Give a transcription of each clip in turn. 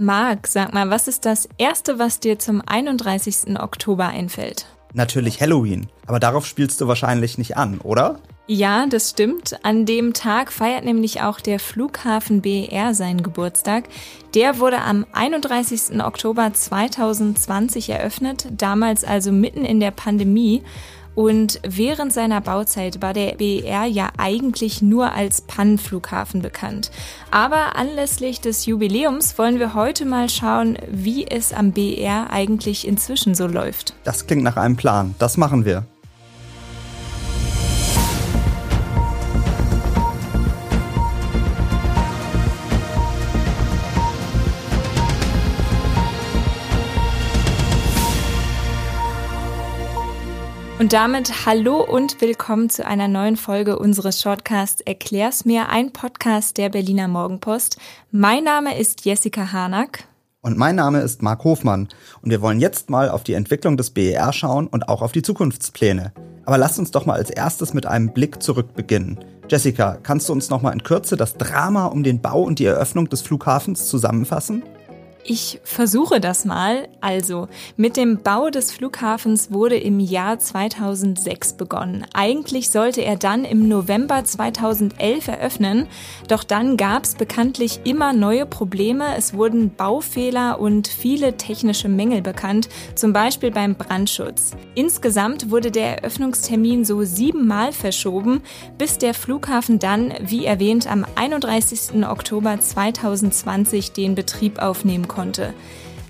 Marc, sag mal, was ist das Erste, was dir zum 31. Oktober einfällt? Natürlich Halloween. Aber darauf spielst du wahrscheinlich nicht an, oder? Ja, das stimmt. An dem Tag feiert nämlich auch der Flughafen BER seinen Geburtstag. Der wurde am 31. Oktober 2020 eröffnet, damals also mitten in der Pandemie. Und während seiner Bauzeit war der BER ja eigentlich nur als Pannenflughafen bekannt. Aber anlässlich des Jubiläums wollen wir heute mal schauen, wie es am BER eigentlich inzwischen so läuft. Das klingt nach einem Plan. Das machen wir. Und damit hallo und willkommen zu einer neuen Folge unseres Shortcasts Erklär's mir, ein Podcast der Berliner Morgenpost. Mein Name ist Jessica Harnack. Und mein Name ist Marc Hofmann. Und wir wollen jetzt mal auf die Entwicklung des BER schauen und auch auf die Zukunftspläne. Aber lasst uns doch mal als erstes mit einem Blick zurück beginnen. Jessica, kannst du uns noch mal in Kürze das Drama um den Bau und die Eröffnung des Flughafens zusammenfassen? Ich versuche das mal. Also, mit dem Bau des Flughafens wurde im Jahr 2006 begonnen. Eigentlich sollte er dann im November 2011 eröffnen, doch dann gab es bekanntlich immer neue Probleme. Es wurden Baufehler und viele technische Mängel bekannt, zum Beispiel beim Brandschutz. Insgesamt wurde der Eröffnungstermin so siebenmal verschoben, bis der Flughafen dann, wie erwähnt, am 31. Oktober 2020 den Betrieb aufnehmen konnte.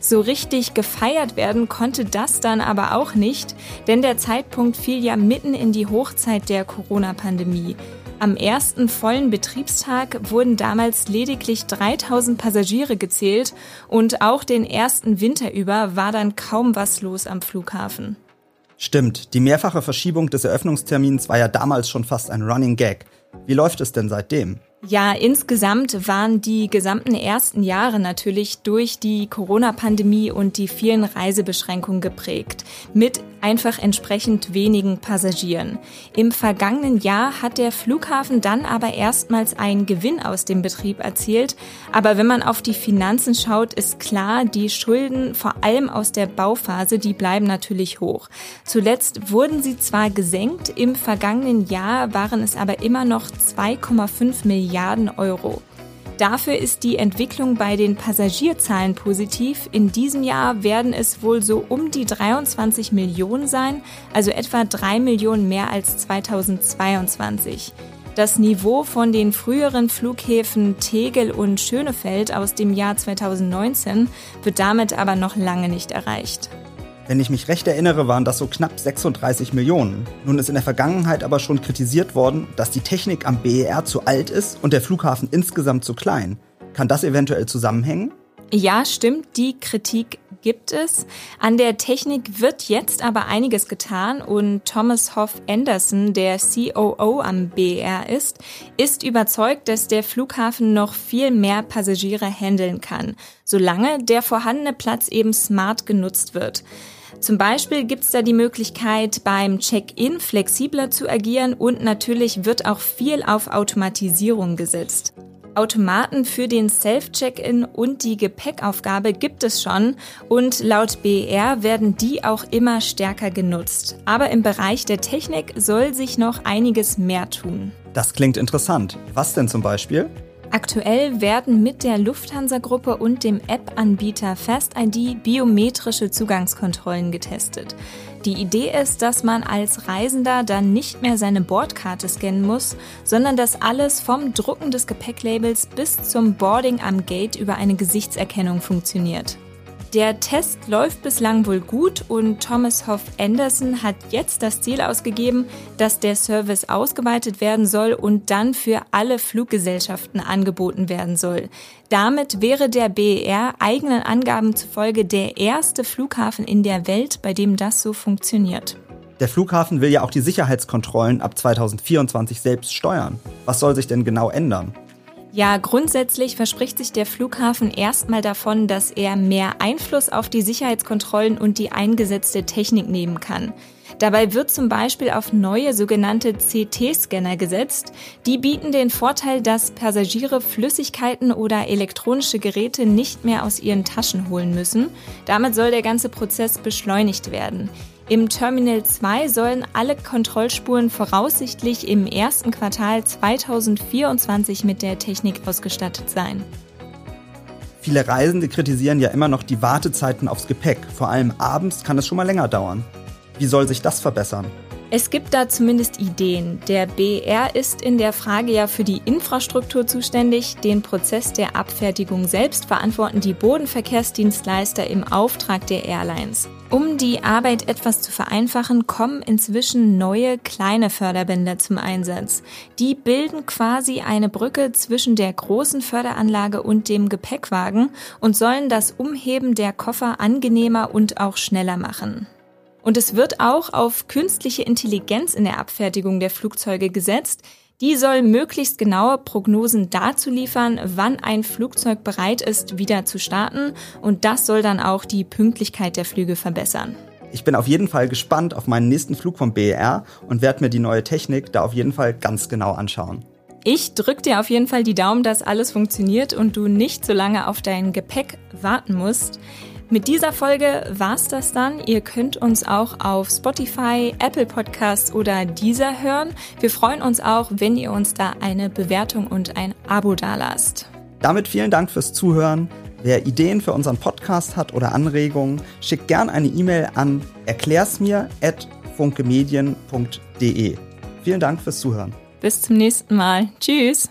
So richtig gefeiert werden konnte das dann aber auch nicht, denn der Zeitpunkt fiel ja mitten in die Hochzeit der Corona-Pandemie. Am ersten vollen Betriebstag wurden damals lediglich 3000 Passagiere gezählt und auch den ersten Winter über war dann kaum was los am Flughafen. Stimmt, die mehrfache Verschiebung des Eröffnungstermins war ja damals schon fast ein Running Gag. Wie läuft es denn seitdem? Ja, insgesamt waren die gesamten ersten Jahre natürlich durch die Corona-Pandemie und die vielen Reisebeschränkungen geprägt, mit einfach entsprechend wenigen Passagieren. Im vergangenen Jahr hat der Flughafen dann aber erstmals einen Gewinn aus dem Betrieb erzielt, aber wenn man auf die Finanzen schaut, ist klar, die Schulden, vor allem aus der Bauphase, die bleiben natürlich hoch. Zuletzt wurden sie zwar gesenkt, im vergangenen Jahr waren es aber immer noch 2,5 Milliarden Milliarden Euro. Dafür ist die Entwicklung bei den Passagierzahlen positiv. In diesem Jahr werden es wohl so um die 23 Millionen sein, also etwa drei Millionen mehr als 2022. Das Niveau von den früheren Flughäfen Tegel und Schönefeld aus dem Jahr 2019 wird damit aber noch lange nicht erreicht. Wenn ich mich recht erinnere, waren das so knapp 36 Millionen. Nun ist in der Vergangenheit aber schon kritisiert worden, dass die Technik am BER zu alt ist und der Flughafen insgesamt zu klein. Kann das eventuell zusammenhängen? Ja, stimmt, die Kritik gibt es. An der Technik wird jetzt aber einiges getan und Thomas Hoff Anderson, der COO am BER ist, ist überzeugt, dass der Flughafen noch viel mehr Passagiere handeln kann, solange der vorhandene Platz eben smart genutzt wird. Zum Beispiel gibt es da die Möglichkeit, beim Check-in flexibler zu agieren und natürlich wird auch viel auf Automatisierung gesetzt. Automaten für den Self-Check-in und die Gepäckaufgabe gibt es schon und laut BR werden die auch immer stärker genutzt. Aber im Bereich der Technik soll sich noch einiges mehr tun. Das klingt interessant. Was denn zum Beispiel? Aktuell werden mit der Lufthansa-Gruppe und dem App-Anbieter FastID biometrische Zugangskontrollen getestet. Die Idee ist, dass man als Reisender dann nicht mehr seine Bordkarte scannen muss, sondern dass alles vom Drucken des Gepäcklabels bis zum Boarding am Gate über eine Gesichtserkennung funktioniert. Der Test läuft bislang wohl gut und Thomas Hoff Anderson hat jetzt das Ziel ausgegeben, dass der Service ausgeweitet werden soll und dann für alle Fluggesellschaften angeboten werden soll. Damit wäre der BER eigenen Angaben zufolge der erste Flughafen in der Welt, bei dem das so funktioniert. Der Flughafen will ja auch die Sicherheitskontrollen ab 2024 selbst steuern. Was soll sich denn genau ändern? Ja, grundsätzlich verspricht sich der Flughafen erstmal davon, dass er mehr Einfluss auf die Sicherheitskontrollen und die eingesetzte Technik nehmen kann. Dabei wird zum Beispiel auf neue sogenannte CT-Scanner gesetzt. Die bieten den Vorteil, dass Passagiere Flüssigkeiten oder elektronische Geräte nicht mehr aus ihren Taschen holen müssen. Damit soll der ganze Prozess beschleunigt werden. Im Terminal 2 sollen alle Kontrollspuren voraussichtlich im ersten Quartal 2024 mit der Technik ausgestattet sein. Viele Reisende kritisieren ja immer noch die Wartezeiten aufs Gepäck. Vor allem abends kann es schon mal länger dauern. Wie soll sich das verbessern? Es gibt da zumindest Ideen. Der BR ist in der Frage ja für die Infrastruktur zuständig. Den Prozess der Abfertigung selbst verantworten die Bodenverkehrsdienstleister im Auftrag der Airlines. Um die Arbeit etwas zu vereinfachen, kommen inzwischen neue kleine Förderbänder zum Einsatz. Die bilden quasi eine Brücke zwischen der großen Förderanlage und dem Gepäckwagen und sollen das Umheben der Koffer angenehmer und auch schneller machen. Und es wird auch auf künstliche Intelligenz in der Abfertigung der Flugzeuge gesetzt. Die soll möglichst genaue Prognosen dazu liefern, wann ein Flugzeug bereit ist, wieder zu starten. Und das soll dann auch die Pünktlichkeit der Flüge verbessern. Ich bin auf jeden Fall gespannt auf meinen nächsten Flug vom BER und werde mir die neue Technik da auf jeden Fall ganz genau anschauen. Ich drücke dir auf jeden Fall die Daumen, dass alles funktioniert und du nicht so lange auf dein Gepäck warten musst. Mit dieser Folge war's das dann. Ihr könnt uns auch auf Spotify, Apple Podcasts oder dieser hören. Wir freuen uns auch, wenn ihr uns da eine Bewertung und ein Abo dalasst. Damit vielen Dank fürs Zuhören. Wer Ideen für unseren Podcast hat oder Anregungen, schickt gern eine E-Mail an erklärsmir@funkemedien.de. Vielen Dank fürs Zuhören. Bis zum nächsten Mal. Tschüss.